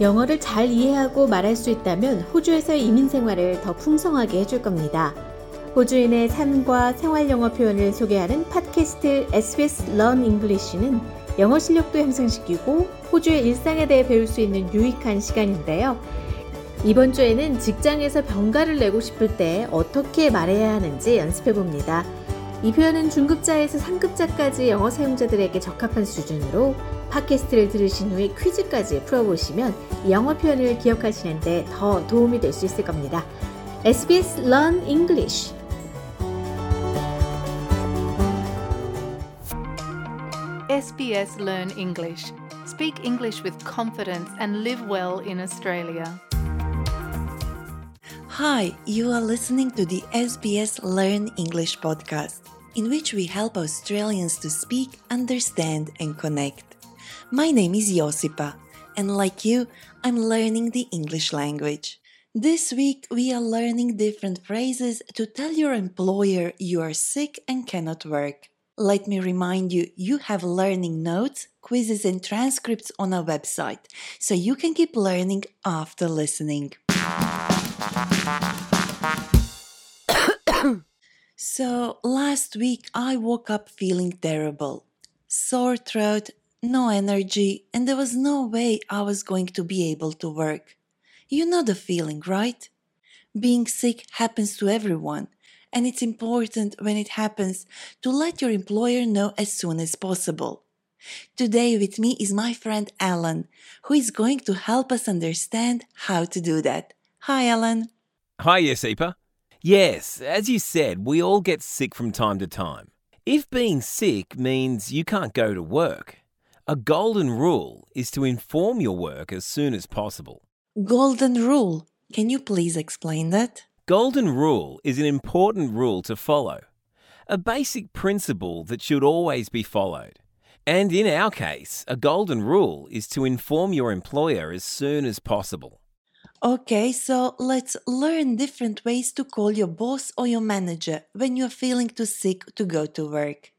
영어를 잘 이해하고 말할 수 있다면 호주에서의 이민 생활을 더 풍성하게 해줄 겁니다. 호주인의 삶과 생활 영어 표현을 소개하는 팟캐스트 SBS Learn English는 영어 실력도 향상시키고 호주의 일상에 대해 배울 수 있는 유익한 시간인데요. 이번 주에는 직장에서 병가를 내고 싶을 때 어떻게 말해야 하는지 연습해 봅니다. 이 표현은 중급자에서 상급자까지 영어 사용자들에게 적합한 수준으로 팟캐스트를 들으신 후에 퀴즈까지 풀어보시면 영어 표현을 기억하시는데 더 도움이 될 수 있을 겁니다. SBS Learn English SBS Learn English. Speak English with confidence and live well in Australia. Hi, you are listening to the SBS Learn English podcast, in which we help Australians to speak, understand, and connect. My name is Josipa, and like you, I'm learning the English language. This week, we are learning different phrases to tell your employer you are sick and cannot work. Let me remind you, you have learning notes, quizzes, and transcripts on our website, so you can keep learning after listening. So, last week I woke up feeling terrible. Sore throat, no energy, and there was no way I was going to be able to work. You know the feeling, right? Being sick happens to everyone, and it's important when it happens to let your employer know as soon as possible. Today with me is my friend Alan, who is going to help us understand how to do that. Hi, Alan. Hi, Josipa. Yes, as you said, we all get sick from time to time. If being sick means you can't go to work, a golden rule is to inform your work as soon as possible. Golden rule. Can you please explain that? Golden rule is an important rule to follow, a basic principle that should always be followed. And in our case, a golden rule is to inform your employer as soon as possible. Okay, so let's learn different ways to call your boss or your manager when you're feeling too sick to go to work.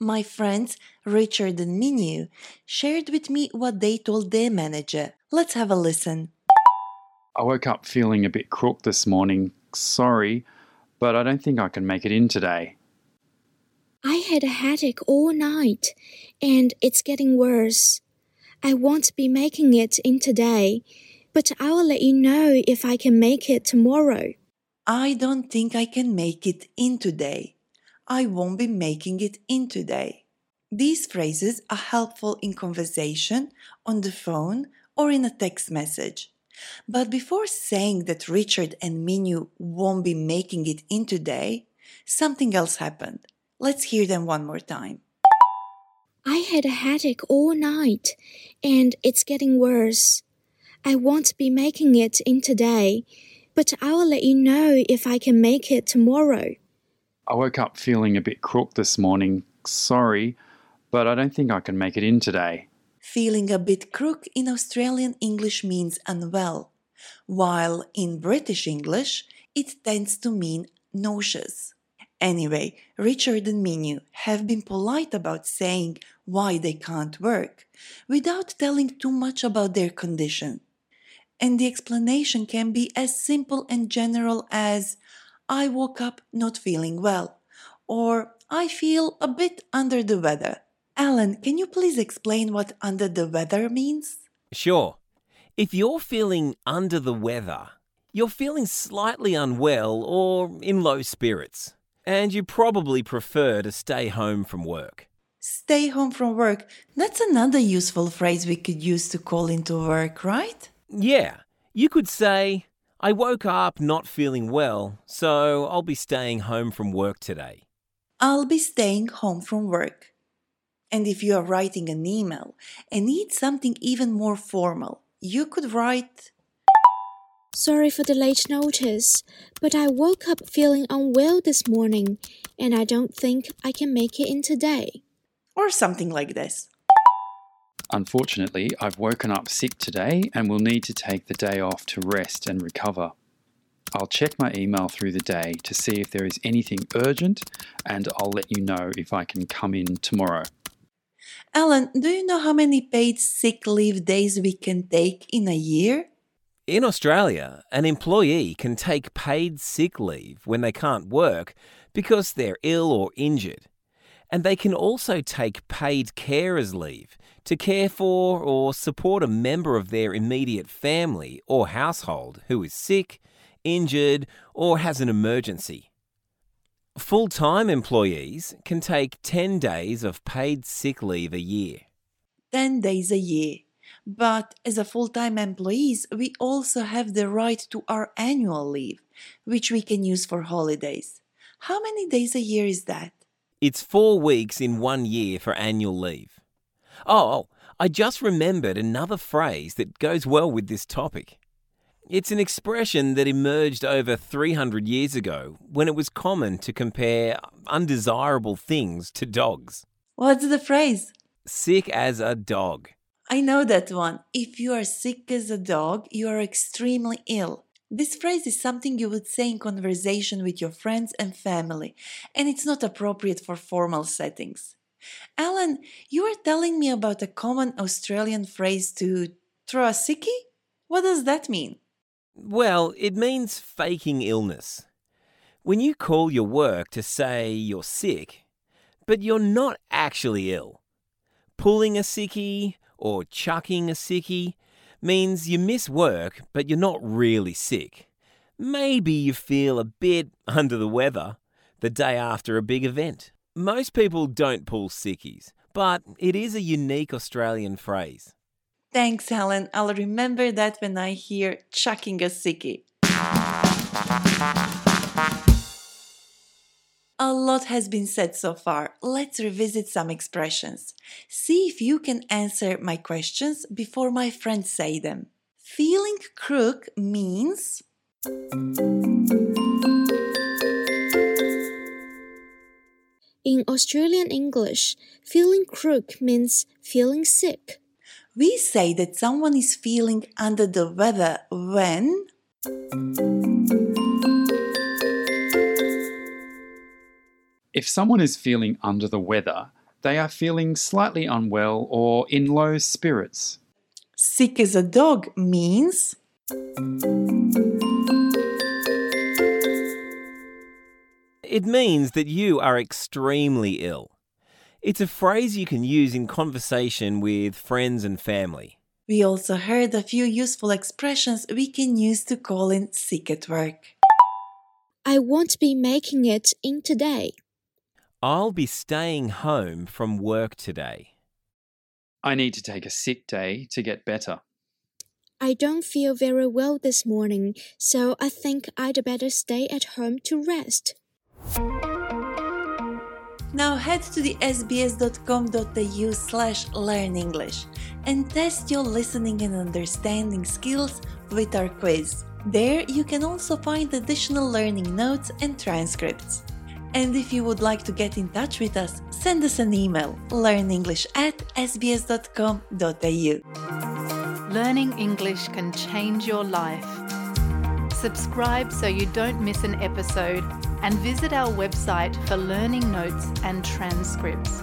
My friends Richard and Minu shared with me what they told their manager. Let's have a listen. I woke up feeling a bit crook this morning. Sorry, but I don't think I can make it in today. I had a headache all night and it's getting worse. I won't be making it in today, but I'll let you know if I can make it tomorrow. I don't think I can make it in today. I won't be making it in today. These phrases are helpful in conversation, on the phone, or in a text message. But before saying that Richard and Minu won't be making it in today, something else happened. Let's hear them one more time. I had a headache all night and it's getting worse. I won't be making it in today, but I'll let you know if I can make it tomorrow. I woke up feeling a bit crook this morning. Sorry, but I don't think I can make it in today. Feeling a bit crook in Australian English means unwell, while in British English it tends to mean nauseous. Anyway, Richard and Minu have been polite about saying why they can't work without telling too much about their condition. And the explanation can be as simple and general as I woke up not feeling well, or I feel a bit under the weather. Alan, can you please explain what under the weather means? Sure. If you're feeling under the weather, you're feeling slightly unwell or in low spirits, and you probably prefer to stay home from work. Stay home from work. That's another useful phrase we could use to call into work, right? Yeah, you could say, I woke up not feeling well, so I'll be staying home from work today. I'll be staying home from work. And if you are writing an email and need something even more formal, you could write Sorry for the late notice, but I woke up feeling unwell this morning and I don't think I can make it in today. or something like this. Unfortunately, I've woken up sick today and will need to take the day off to rest and recover. I'll check my email through the day to see if there is anything urgent and I'll let you know if I can come in tomorrow. Alan, do you know how many paid sick leave days we can take in a year? In Australia, an employee can take paid sick leave when they can't work because they're ill or injured. And they can also take paid carers leave to care for or support a member of their immediate family or household who is sick, injured, or has an emergency. Full time employees can take 10 days of paid sick leave a year. 10 days a year. But as a full time employees, we also have the right to our annual leave, which we can use for holidays. How many days a year is that? It's four weeks in one year for annual leave. Oh, oh, I just remembered another phrase that goes well with this topic. It's an expression that emerged over 300 years ago when it was common to compare undesirable things to dogs. What's the phrase? Sick as a dog. I know that one. If you are sick as a dog, you are extremely ill. This phrase is something you would say in conversation with your friends and family, and it's not appropriate for formal settings. Alan, you were telling me about a common Australian phrase to throw a sickie? What does that mean? Well, it means faking illness. When you call your work to say you're sick, but you're not actually ill, pulling a sickie or chucking a sickie means you miss work, but you're not really sick. Maybe you feel a bit under the weather the day after a big event. Most people don't pull sickies, but it is a unique Australian phrase. Thanks, Helen. I'll remember that when I hear chucking a sickie. A lot has been said so far. Let's revisit some expressions. See if you can answer my questions before my friends say them. Feeling crook means. In Australian English, feeling crook means feeling sick. We say that someone is feeling under the weather when. If someone is feeling under the weather, they are feeling slightly unwell or in low spirits. Sick as a dog means. It means that you are extremely ill. It's a phrase you can use in conversation with friends and family. We also heard a few useful expressions we can use to call in sick at work. I won't be making it in today. I'll be staying home from work today. I need to take a sick day to get better. I don't feel very well this morning, so I think I'd better stay at home to rest. Now head to the sbs.com.au slash learn English and test your listening and understanding skills with our quiz. There you can also find additional learning notes and transcripts. And if you would like to get in touch with us, send us an email learnenglish at sbs.com.au. Learning English can change your life. Subscribe so you don't miss an episode and visit our website for learning notes and transcripts.